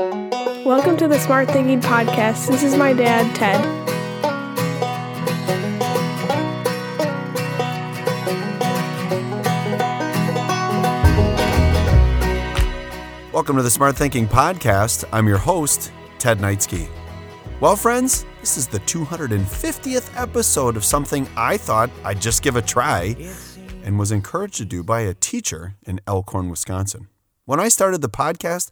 Welcome to the Smart Thinking Podcast. This is my dad, Ted. Welcome to the Smart Thinking Podcast. I'm your host, Ted Neitzke. Well, friends, this is the 250th episode of something I thought I'd just give a try and was encouraged to do by a teacher in Elkhorn, Wisconsin. When I started the podcast,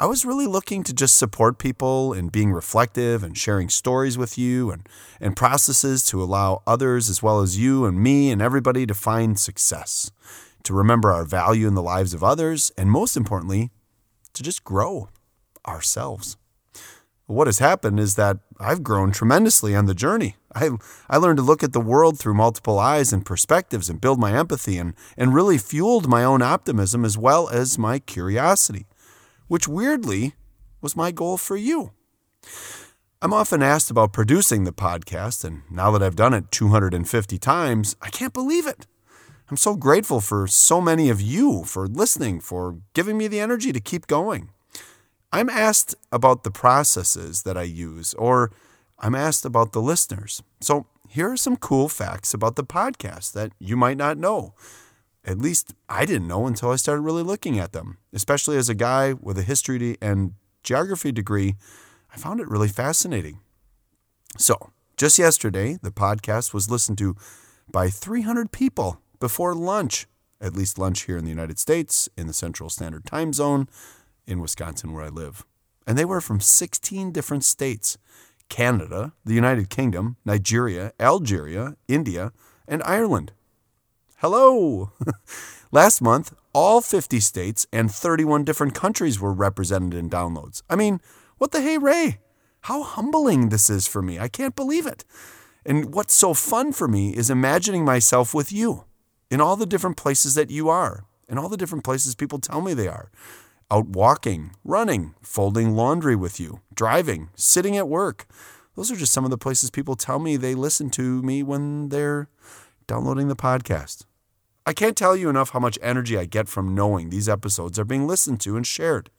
I was really looking to just support people and being reflective and sharing stories with you and, and processes to allow others, as well as you and me and everybody, to find success, to remember our value in the lives of others, and most importantly, to just grow ourselves. What has happened is that I've grown tremendously on the journey. I, I learned to look at the world through multiple eyes and perspectives and build my empathy and, and really fueled my own optimism as well as my curiosity, which weirdly was my goal for you. I'm often asked about producing the podcast, and now that I've done it 250 times, I can't believe it. I'm so grateful for so many of you for listening, for giving me the energy to keep going. I'm asked about the processes that I use, or I'm asked about the listeners. So here are some cool facts about the podcast that you might not know. At least I didn't know until I started really looking at them, especially as a guy with a history and geography degree. I found it really fascinating. So, just yesterday, the podcast was listened to by 300 people before lunch, at least lunch here in the United States, in the Central Standard Time Zone, in Wisconsin, where I live. And they were from 16 different states Canada, the United Kingdom, Nigeria, Algeria, India, and Ireland. Hello! Last month, all 50 states and 31 different countries were represented in downloads. I mean, what the hey, Ray? How humbling this is for me. I can't believe it. And what's so fun for me is imagining myself with you in all the different places that you are, in all the different places people tell me they are. Out walking, running, folding laundry with you, driving, sitting at work. Those are just some of the places people tell me they listen to me when they're downloading the podcast. I can't tell you enough how much energy I get from knowing these episodes are being listened to and shared.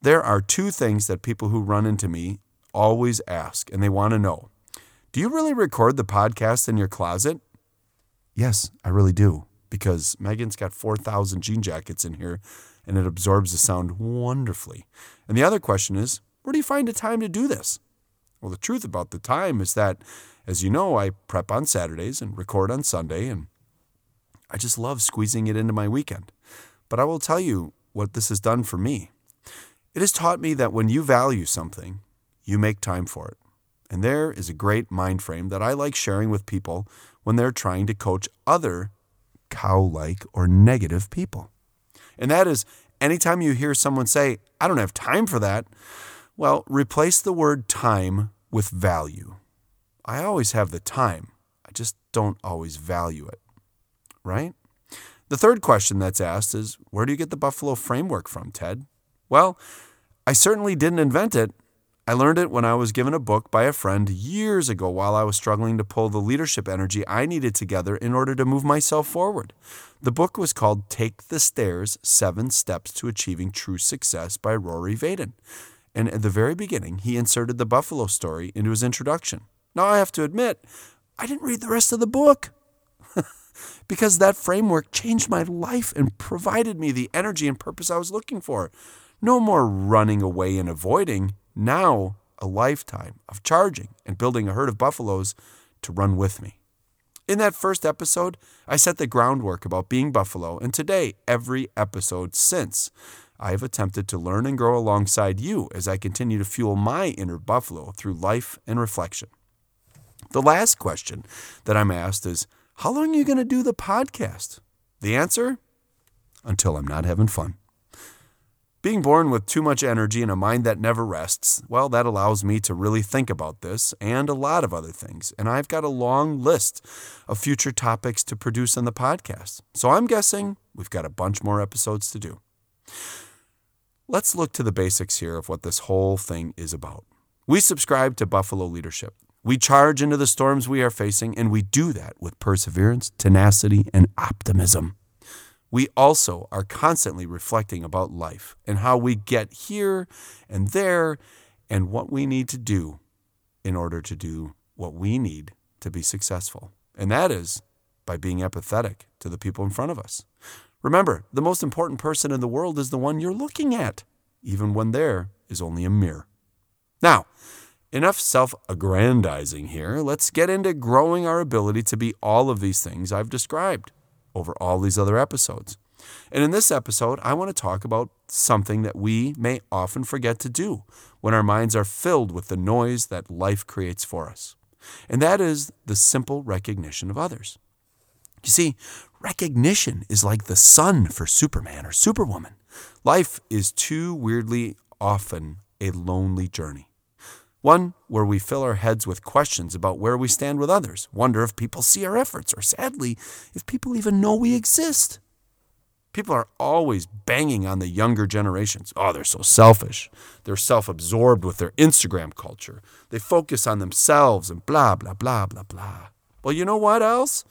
There are two things that people who run into me always ask, and they want to know Do you really record the podcast in your closet? Yes, I really do, because Megan's got 4,000 jean jackets in here and it absorbs the sound wonderfully. And the other question is, where do you find the time to do this? Well, the truth about the time is that, as you know, I prep on Saturdays and record on Sunday, and I just love squeezing it into my weekend. But I will tell you what this has done for me. It has taught me that when you value something, you make time for it. And there is a great mind frame that I like sharing with people when they're trying to coach other cow like or negative people. And that is anytime you hear someone say, I don't have time for that, well, replace the word time with value. I always have the time, I just don't always value it, right? The third question that's asked is Where do you get the Buffalo framework from, Ted? Well, I certainly didn't invent it. I learned it when I was given a book by a friend years ago while I was struggling to pull the leadership energy I needed together in order to move myself forward. The book was called Take the Stairs Seven Steps to Achieving True Success by Rory Vaden. And at the very beginning, he inserted the Buffalo story into his introduction. Now, I have to admit, I didn't read the rest of the book because that framework changed my life and provided me the energy and purpose I was looking for. No more running away and avoiding. Now, a lifetime of charging and building a herd of buffaloes to run with me. In that first episode, I set the groundwork about being Buffalo, and today, every episode since, I have attempted to learn and grow alongside you as I continue to fuel my inner Buffalo through life and reflection. The last question that I'm asked is How long are you going to do the podcast? The answer? Until I'm not having fun. Being born with too much energy and a mind that never rests, well, that allows me to really think about this and a lot of other things. And I've got a long list of future topics to produce on the podcast. So I'm guessing we've got a bunch more episodes to do. Let's look to the basics here of what this whole thing is about. We subscribe to Buffalo leadership. We charge into the storms we are facing, and we do that with perseverance, tenacity, and optimism. we also are constantly reflecting about life and how we get here and there and what we need to do in order to do what we need to be successful. And that is by being empathetic to the people in front of us. Remember, the most important person in the world is the one you're looking at, even when there is only a mirror. Now, enough self aggrandizing here. Let's get into growing our ability to be all of these things I've described over all these other episodes. And in this episode, I want to talk about something that we may often forget to do when our minds are filled with the noise that life creates for us. And that is the simple recognition of others. You see, recognition is like the sun for Superman or Superwoman. Life is too weirdly often a lonely journey. One where we fill our heads with questions about where we stand with others, wonder if people see our efforts, or sadly, if people even know we exist. People are always banging on the younger generations. Oh, they're so selfish. They're self absorbed with their Instagram culture. They focus on themselves and blah, blah, blah, blah, blah. Well, you know what else?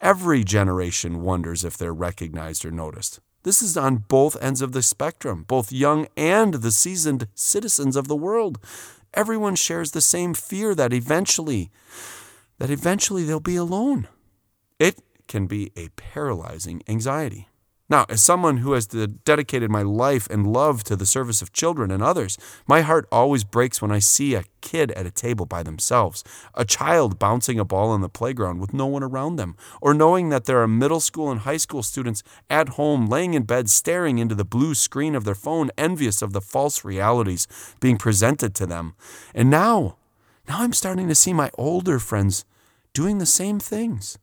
Every generation wonders if they're recognized or noticed. This is on both ends of the spectrum, both young and the seasoned citizens of the world everyone shares the same fear that eventually that eventually they'll be alone. It can be a paralyzing anxiety. Now, as someone who has dedicated my life and love to the service of children and others, my heart always breaks when I see a kid at a table by themselves, a child bouncing a ball on the playground with no one around them, or knowing that there are middle school and high school students at home laying in bed staring into the blue screen of their phone, envious of the false realities being presented to them. And now, now I'm starting to see my older friends doing the same things.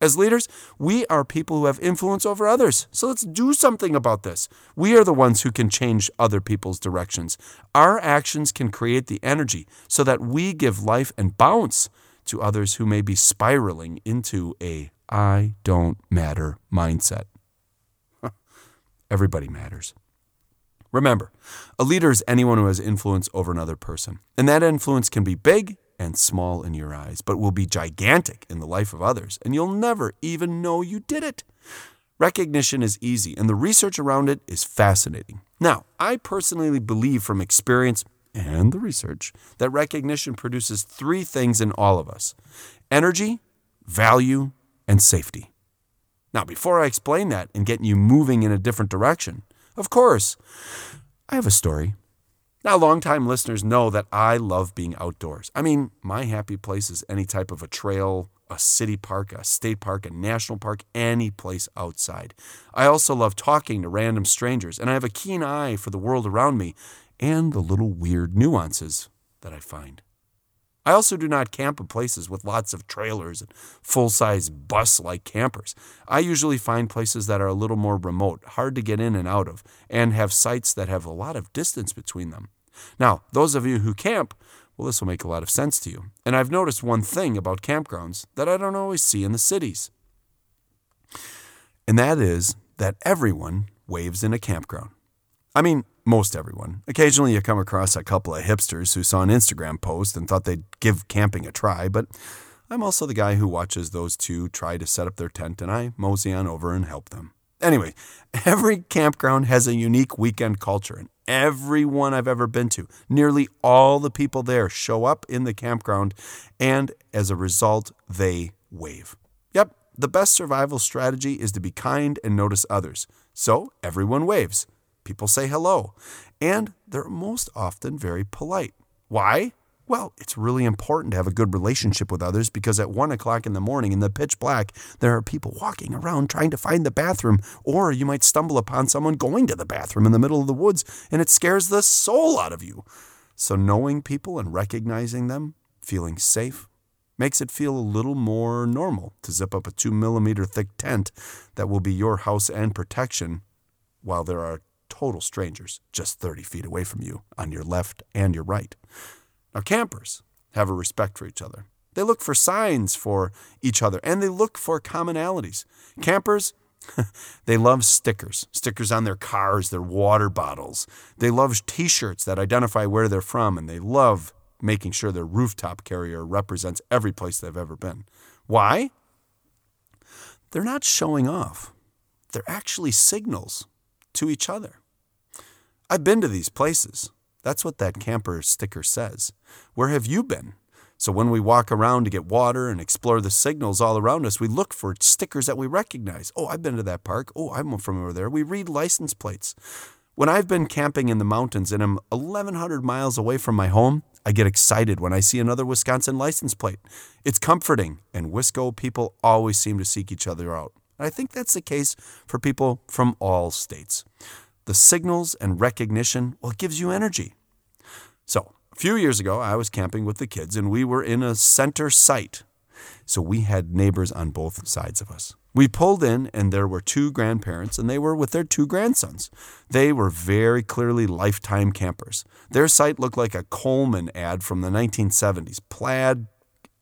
As leaders, we are people who have influence over others. So let's do something about this. We are the ones who can change other people's directions. Our actions can create the energy so that we give life and bounce to others who may be spiraling into a I don't matter mindset. Everybody matters. Remember, a leader is anyone who has influence over another person. And that influence can be big and small in your eyes, but will be gigantic in the life of others, and you'll never even know you did it. Recognition is easy, and the research around it is fascinating. Now, I personally believe from experience and the research that recognition produces three things in all of us energy, value, and safety. Now, before I explain that and get you moving in a different direction, of course, I have a story. Now, longtime listeners know that I love being outdoors. I mean, my happy place is any type of a trail, a city park, a state park, a national park, any place outside. I also love talking to random strangers, and I have a keen eye for the world around me and the little weird nuances that I find. I also do not camp in places with lots of trailers and full size bus like campers. I usually find places that are a little more remote, hard to get in and out of, and have sites that have a lot of distance between them. Now, those of you who camp, well, this will make a lot of sense to you. And I've noticed one thing about campgrounds that I don't always see in the cities. And that is that everyone waves in a campground. I mean, most everyone. Occasionally you come across a couple of hipsters who saw an Instagram post and thought they'd give camping a try, but I'm also the guy who watches those two try to set up their tent and I mosey on over and help them. Anyway, every campground has a unique weekend culture, and every one I've ever been to, nearly all the people there show up in the campground, and as a result, they wave. Yep, the best survival strategy is to be kind and notice others. So everyone waves. People say hello, and they're most often very polite. Why? Well, it's really important to have a good relationship with others because at one o'clock in the morning in the pitch black, there are people walking around trying to find the bathroom, or you might stumble upon someone going to the bathroom in the middle of the woods and it scares the soul out of you. So, knowing people and recognizing them, feeling safe, makes it feel a little more normal to zip up a two millimeter thick tent that will be your house and protection while there are total strangers just 30 feet away from you on your left and your right. Now, campers have a respect for each other. They look for signs for each other and they look for commonalities. Campers, they love stickers, stickers on their cars, their water bottles. They love t shirts that identify where they're from and they love making sure their rooftop carrier represents every place they've ever been. Why? They're not showing off. they're actually signals to each other. I've been to these places. That's what that camper sticker says. Where have you been? So when we walk around to get water and explore the signals all around us, we look for stickers that we recognize. Oh, I've been to that park. Oh, I'm from over there. We read license plates. When I've been camping in the mountains and I'm 1,100 miles away from my home, I get excited when I see another Wisconsin license plate. It's comforting, and Wisco people always seem to seek each other out. I think that's the case for people from all states. The signals and recognition, well, it gives you energy. So, a few years ago, I was camping with the kids and we were in a center site. So we had neighbors on both sides of us. We pulled in and there were two grandparents and they were with their two grandsons. They were very clearly lifetime campers. Their site looked like a Coleman ad from the 1970s plaid,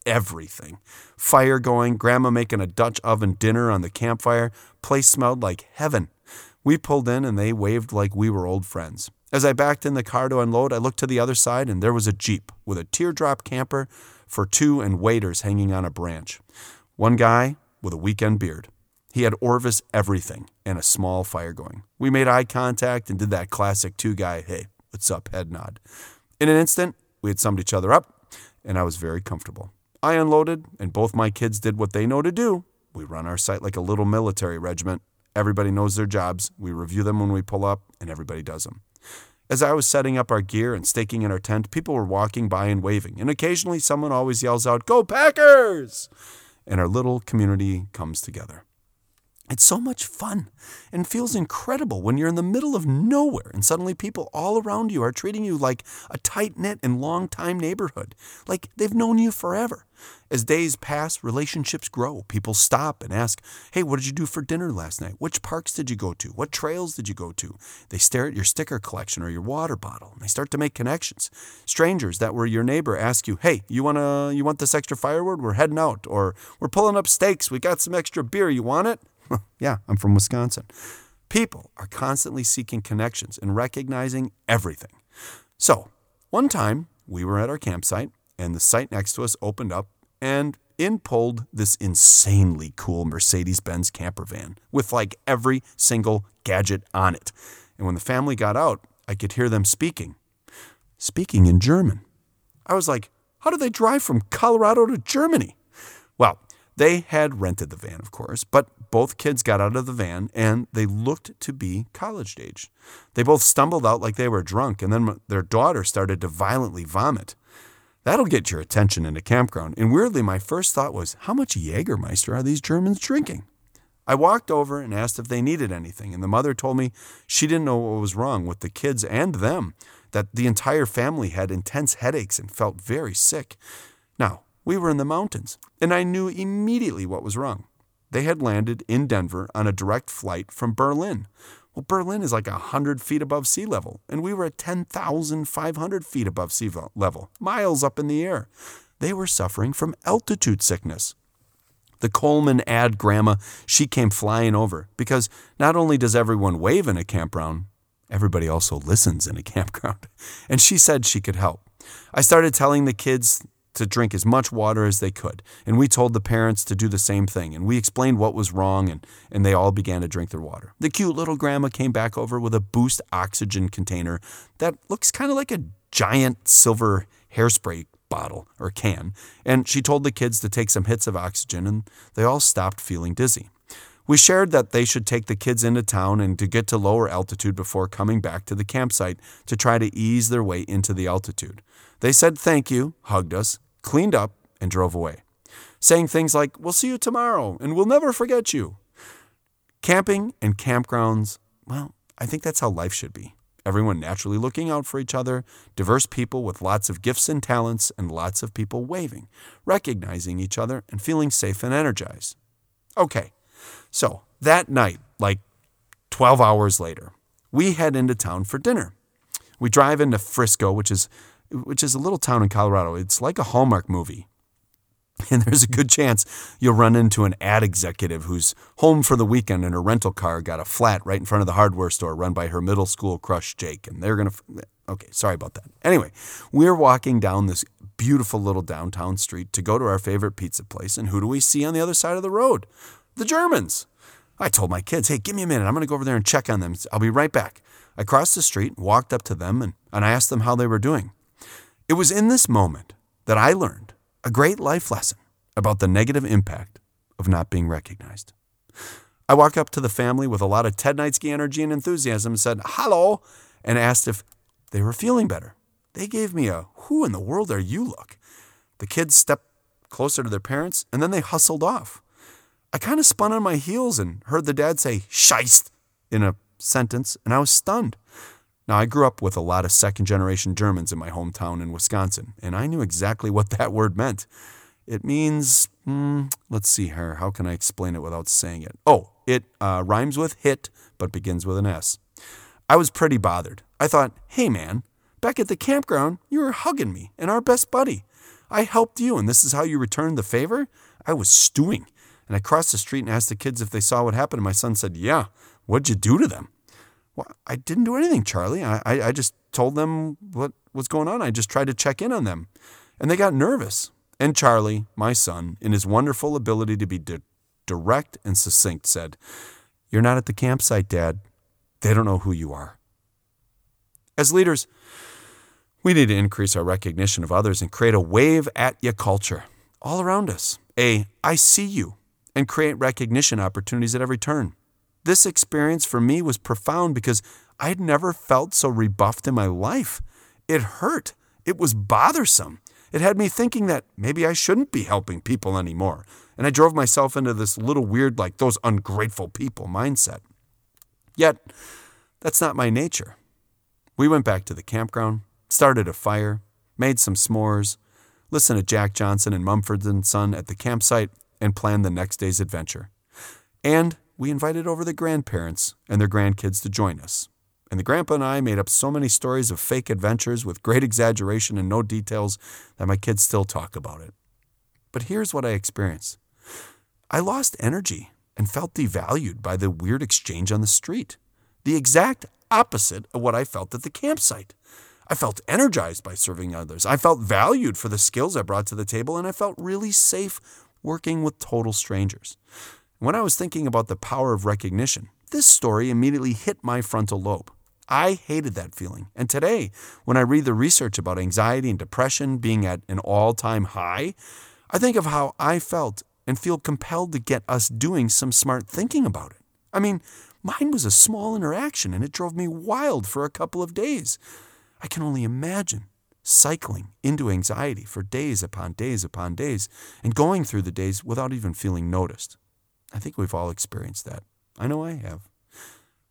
everything. Fire going, grandma making a Dutch oven dinner on the campfire. Place smelled like heaven. We pulled in and they waved like we were old friends. As I backed in the car to unload, I looked to the other side and there was a Jeep with a teardrop camper for two and waiters hanging on a branch. One guy with a weekend beard. He had Orvis everything and a small fire going. We made eye contact and did that classic two guy, hey, what's up, head nod. In an instant, we had summed each other up and I was very comfortable. I unloaded and both my kids did what they know to do. We run our site like a little military regiment. Everybody knows their jobs. We review them when we pull up, and everybody does them. As I was setting up our gear and staking in our tent, people were walking by and waving, and occasionally someone always yells out, Go Packers! And our little community comes together. It's so much fun and feels incredible when you're in the middle of nowhere and suddenly people all around you are treating you like a tight knit and long time neighborhood, like they've known you forever. As days pass, relationships grow. People stop and ask, Hey, what did you do for dinner last night? Which parks did you go to? What trails did you go to? They stare at your sticker collection or your water bottle and they start to make connections. Strangers that were your neighbor ask you, Hey, you wanna you want this extra firewood? We're heading out, or we're pulling up stakes, we got some extra beer, you want it? yeah, I'm from Wisconsin. People are constantly seeking connections and recognizing everything. So, one time we were at our campsite and the site next to us opened up and in pulled this insanely cool Mercedes Benz camper van with like every single gadget on it. And when the family got out, I could hear them speaking, speaking in German. I was like, how do they drive from Colorado to Germany? Well, they had rented the van, of course, but both kids got out of the van and they looked to be college age. They both stumbled out like they were drunk, and then their daughter started to violently vomit. That'll get your attention in a campground. And weirdly, my first thought was, how much Jägermeister are these Germans drinking? I walked over and asked if they needed anything, and the mother told me she didn't know what was wrong with the kids and them, that the entire family had intense headaches and felt very sick. Now, we were in the mountains, and I knew immediately what was wrong. They had landed in Denver on a direct flight from Berlin. Well, Berlin is like 100 feet above sea level, and we were at 10,500 feet above sea level, miles up in the air. They were suffering from altitude sickness. The Coleman ad grandma, she came flying over because not only does everyone wave in a campground, everybody also listens in a campground. And she said she could help. I started telling the kids to drink as much water as they could. And we told the parents to do the same thing. And we explained what was wrong, and, and they all began to drink their water. The cute little grandma came back over with a boost oxygen container that looks kind of like a giant silver hairspray bottle or can. And she told the kids to take some hits of oxygen, and they all stopped feeling dizzy. We shared that they should take the kids into town and to get to lower altitude before coming back to the campsite to try to ease their way into the altitude. They said thank you, hugged us, cleaned up, and drove away, saying things like, We'll see you tomorrow, and we'll never forget you. Camping and campgrounds, well, I think that's how life should be. Everyone naturally looking out for each other, diverse people with lots of gifts and talents, and lots of people waving, recognizing each other, and feeling safe and energized. Okay, so that night, like 12 hours later, we head into town for dinner. We drive into Frisco, which is which is a little town in Colorado. It's like a Hallmark movie. And there's a good chance you'll run into an ad executive who's home for the weekend and her rental car got a flat right in front of the hardware store run by her middle school crush, Jake. And they're going to. Okay, sorry about that. Anyway, we're walking down this beautiful little downtown street to go to our favorite pizza place. And who do we see on the other side of the road? The Germans. I told my kids, hey, give me a minute. I'm going to go over there and check on them. I'll be right back. I crossed the street, walked up to them, and, and I asked them how they were doing. It was in this moment that I learned a great life lesson about the negative impact of not being recognized. I walked up to the family with a lot of Ted Neitzke energy and enthusiasm and said, hello, and asked if they were feeling better. They gave me a who in the world are you look. The kids stepped closer to their parents and then they hustled off. I kind of spun on my heels and heard the dad say, Scheist, in a sentence, and I was stunned. Now, I grew up with a lot of second generation Germans in my hometown in Wisconsin, and I knew exactly what that word meant. It means, mm, let's see here, how can I explain it without saying it? Oh, it uh, rhymes with hit, but begins with an S. I was pretty bothered. I thought, hey man, back at the campground, you were hugging me and our best buddy. I helped you, and this is how you returned the favor? I was stewing. And I crossed the street and asked the kids if they saw what happened. My son said, Yeah, what'd you do to them? Well, I didn't do anything, Charlie. I, I, I just told them what was going on. I just tried to check in on them. And they got nervous. And Charlie, my son, in his wonderful ability to be di- direct and succinct, said, You're not at the campsite, Dad. They don't know who you are. As leaders, we need to increase our recognition of others and create a wave at you culture all around us. A I see you and create recognition opportunities at every turn. This experience for me was profound because I had never felt so rebuffed in my life. It hurt. It was bothersome. It had me thinking that maybe I shouldn't be helping people anymore. And I drove myself into this little weird, like those ungrateful people mindset. Yet, that's not my nature. We went back to the campground, started a fire, made some s'mores, listened to Jack Johnson and Mumford and Son at the campsite, and planned the next day's adventure. And we invited over the grandparents and their grandkids to join us. And the grandpa and I made up so many stories of fake adventures with great exaggeration and no details that my kids still talk about it. But here's what I experienced I lost energy and felt devalued by the weird exchange on the street. The exact opposite of what I felt at the campsite. I felt energized by serving others. I felt valued for the skills I brought to the table, and I felt really safe working with total strangers. When I was thinking about the power of recognition, this story immediately hit my frontal lobe. I hated that feeling. And today, when I read the research about anxiety and depression being at an all time high, I think of how I felt and feel compelled to get us doing some smart thinking about it. I mean, mine was a small interaction and it drove me wild for a couple of days. I can only imagine cycling into anxiety for days upon days upon days and going through the days without even feeling noticed. I think we've all experienced that. I know I have.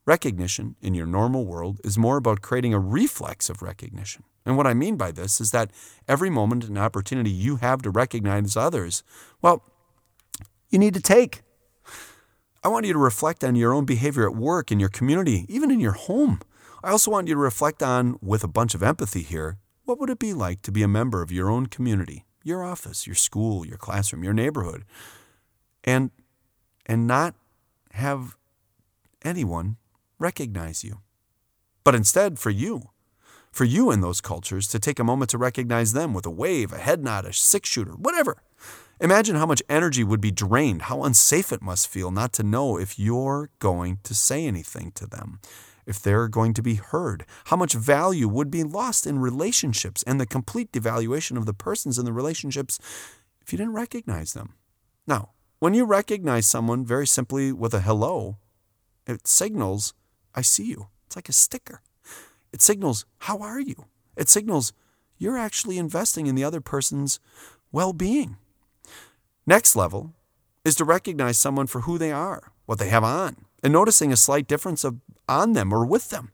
Recognition in your normal world is more about creating a reflex of recognition. And what I mean by this is that every moment and opportunity you have to recognize others, well, you need to take. I want you to reflect on your own behavior at work, in your community, even in your home. I also want you to reflect on, with a bunch of empathy here, what would it be like to be a member of your own community, your office, your school, your classroom, your neighborhood, and and not have anyone recognize you. But instead, for you, for you in those cultures to take a moment to recognize them with a wave, a head nod, a six shooter, whatever. Imagine how much energy would be drained, how unsafe it must feel not to know if you're going to say anything to them if they're going to be heard, how much value would be lost in relationships and the complete devaluation of the persons in the relationships if you didn't recognize them. Now, when you recognize someone very simply with a hello, it signals, I see you. It's like a sticker. It signals, how are you? It signals, you're actually investing in the other person's well being. Next level is to recognize someone for who they are, what they have on, and noticing a slight difference of on them or with them.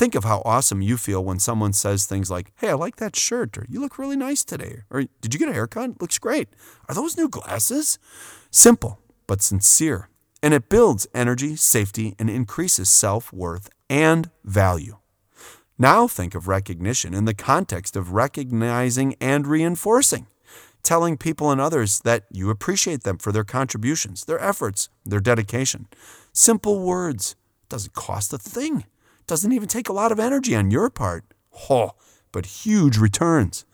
Think of how awesome you feel when someone says things like, Hey, I like that shirt, or You look really nice today, or Did you get a haircut? Looks great. Are those new glasses? Simple, but sincere. And it builds energy, safety, and increases self worth and value. Now think of recognition in the context of recognizing and reinforcing, telling people and others that you appreciate them for their contributions, their efforts, their dedication. Simple words doesn't cost a thing. Doesn't even take a lot of energy on your part. Oh, but huge returns.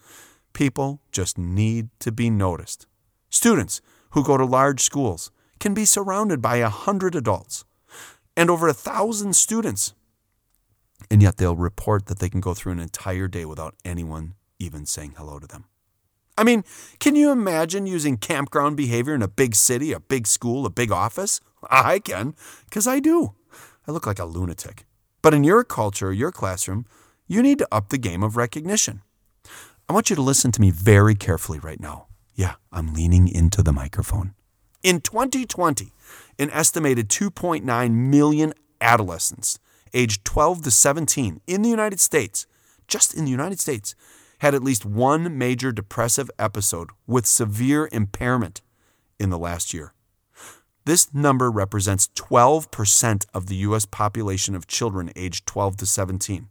People just need to be noticed. Students who go to large schools can be surrounded by a hundred adults and over a thousand students. And yet they'll report that they can go through an entire day without anyone even saying hello to them. I mean, can you imagine using campground behavior in a big city, a big school, a big office? I can, because I do. I look like a lunatic. But in your culture, your classroom, you need to up the game of recognition. I want you to listen to me very carefully right now. Yeah, I'm leaning into the microphone. In 2020, an estimated 2.9 million adolescents aged 12 to 17 in the United States, just in the United States, had at least one major depressive episode with severe impairment in the last year. This number represents 12% of the U.S. population of children aged 12 to 17.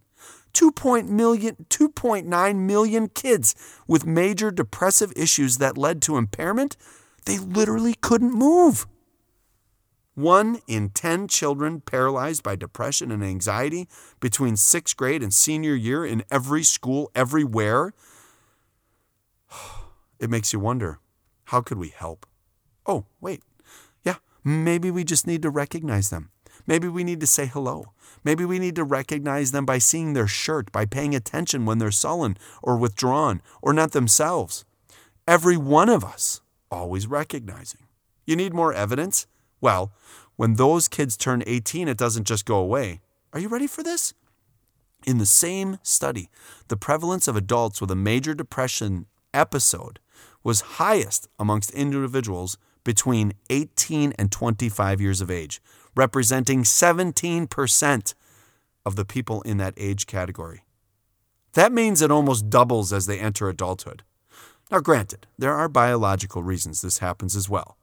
2.9 million kids with major depressive issues that led to impairment, they literally couldn't move. One in 10 children paralyzed by depression and anxiety between sixth grade and senior year in every school, everywhere. It makes you wonder how could we help? Oh, wait. Maybe we just need to recognize them. Maybe we need to say hello. Maybe we need to recognize them by seeing their shirt, by paying attention when they're sullen or withdrawn or not themselves. Every one of us always recognizing. You need more evidence? Well, when those kids turn 18, it doesn't just go away. Are you ready for this? In the same study, the prevalence of adults with a major depression episode was highest amongst individuals between 18 and 25 years of age, representing 17% of the people in that age category. That means it almost doubles as they enter adulthood. Now, granted, there are biological reasons this happens as well.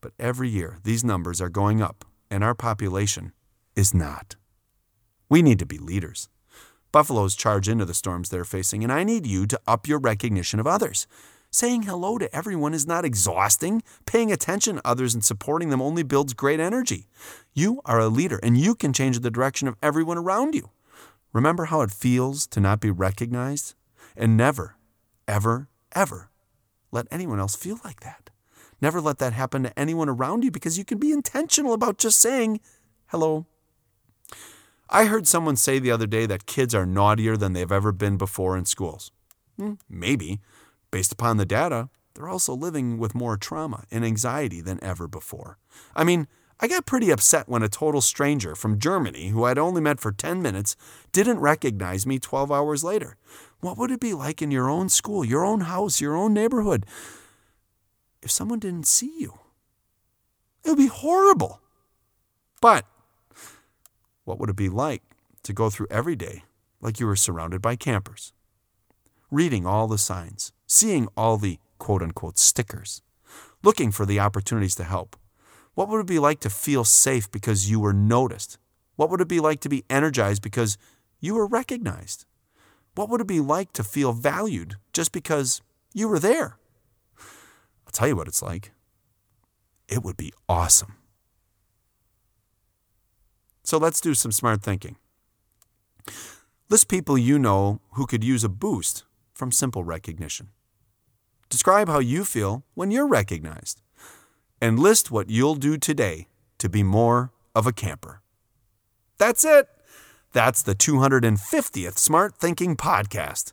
But every year, these numbers are going up, and our population is not. We need to be leaders. Buffaloes charge into the storms they're facing, and I need you to up your recognition of others. Saying hello to everyone is not exhausting. Paying attention to others and supporting them only builds great energy. You are a leader, and you can change the direction of everyone around you. Remember how it feels to not be recognized? And never, ever, ever let anyone else feel like that. Never let that happen to anyone around you because you can be intentional about just saying hello. I heard someone say the other day that kids are naughtier than they've ever been before in schools. Hmm, maybe. Based upon the data, they're also living with more trauma and anxiety than ever before. I mean, I got pretty upset when a total stranger from Germany, who I'd only met for 10 minutes, didn't recognize me 12 hours later. What would it be like in your own school, your own house, your own neighborhood? if someone didn't see you. It would be horrible. But what would it be like to go through every day like you were surrounded by campers? Reading all the signs, seeing all the quote unquote stickers, looking for the opportunities to help. What would it be like to feel safe because you were noticed? What would it be like to be energized because you were recognized? What would it be like to feel valued just because you were there? I'll tell you what it's like. It would be awesome. So let's do some smart thinking. List people you know who could use a boost from simple recognition. Describe how you feel when you're recognized. And list what you'll do today to be more of a camper. That's it. That's the 250th Smart Thinking Podcast.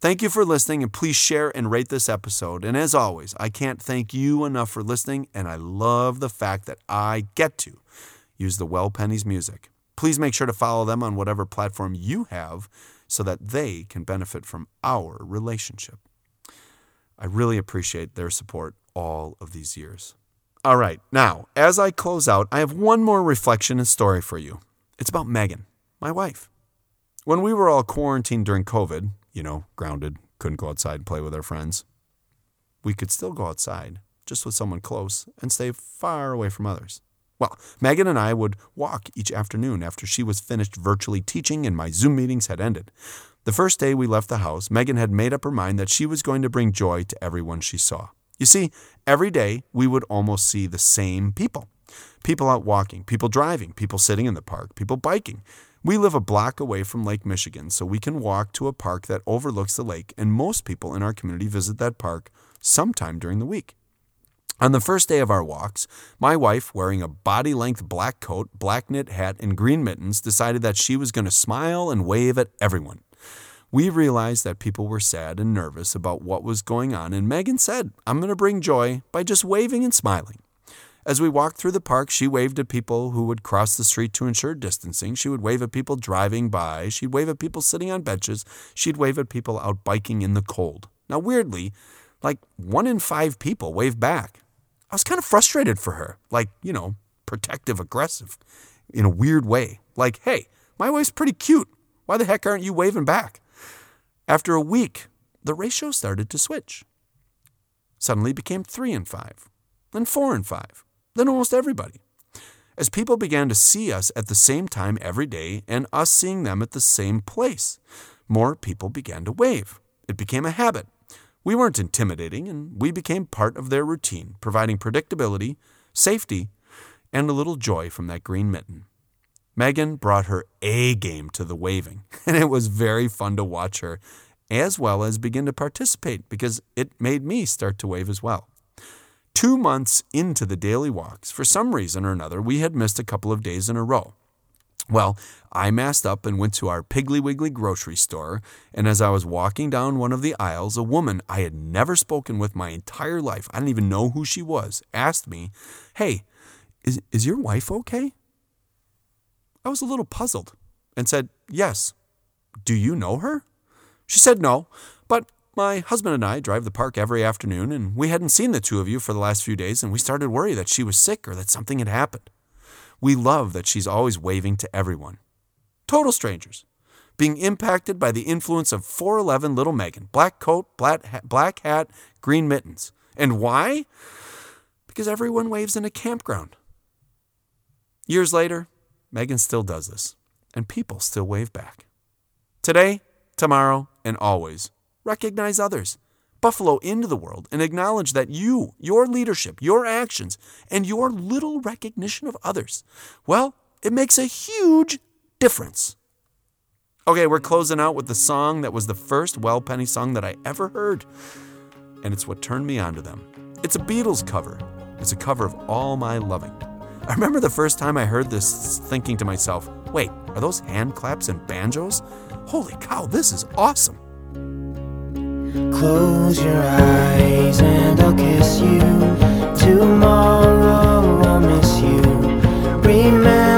Thank you for listening, and please share and rate this episode. And as always, I can't thank you enough for listening, and I love the fact that I get to use the Well Pennies music. Please make sure to follow them on whatever platform you have so that they can benefit from our relationship. I really appreciate their support all of these years. All right, now, as I close out, I have one more reflection and story for you. It's about Megan, my wife. When we were all quarantined during COVID, you know, grounded, couldn't go outside and play with our friends. We could still go outside, just with someone close, and stay far away from others. Well, Megan and I would walk each afternoon after she was finished virtually teaching and my Zoom meetings had ended. The first day we left the house, Megan had made up her mind that she was going to bring joy to everyone she saw. You see, every day we would almost see the same people people out walking, people driving, people sitting in the park, people biking. We live a block away from Lake Michigan, so we can walk to a park that overlooks the lake, and most people in our community visit that park sometime during the week. On the first day of our walks, my wife, wearing a body length black coat, black knit hat, and green mittens, decided that she was going to smile and wave at everyone. We realized that people were sad and nervous about what was going on, and Megan said, I'm going to bring joy by just waving and smiling. As we walked through the park, she waved at people who would cross the street to ensure distancing. She would wave at people driving by. She'd wave at people sitting on benches. She'd wave at people out biking in the cold. Now, weirdly, like one in five people waved back. I was kind of frustrated for her, like, you know, protective aggressive in a weird way. Like, hey, my wife's pretty cute. Why the heck aren't you waving back? After a week, the ratio started to switch. Suddenly became three and five, then four and five, then almost everybody. As people began to see us at the same time every day and us seeing them at the same place, more people began to wave. It became a habit. We weren't intimidating, and we became part of their routine, providing predictability, safety, and a little joy from that green mitten. Megan brought her A game to the waving, and it was very fun to watch her, as well as begin to participate because it made me start to wave as well. Two months into the daily walks, for some reason or another, we had missed a couple of days in a row. Well, I masked up and went to our Piggly Wiggly grocery store, and as I was walking down one of the aisles, a woman I had never spoken with my entire life, I didn't even know who she was, asked me, Hey, is, is your wife okay? I was a little puzzled and said, Yes. Do you know her? She said no, but my husband and I drive the park every afternoon, and we hadn't seen the two of you for the last few days, and we started to worry that she was sick or that something had happened. We love that she's always waving to everyone. Total strangers. Being impacted by the influence of 4'11 little Megan. Black coat, black hat, black hat, green mittens. And why? Because everyone waves in a campground. Years later, Megan still does this, and people still wave back. Today, tomorrow, and always, recognize others buffalo into the world and acknowledge that you, your leadership, your actions, and your little recognition of others, well, it makes a huge difference. Okay, we're closing out with the song that was the first Well Penny song that I ever heard, and it's what turned me onto them. It's a Beatles cover. It's a cover of All My Loving. I remember the first time I heard this thinking to myself, wait, are those hand claps and banjos? Holy cow, this is awesome. Close your eyes and I'll kiss you. Tomorrow I'll miss you. Remember,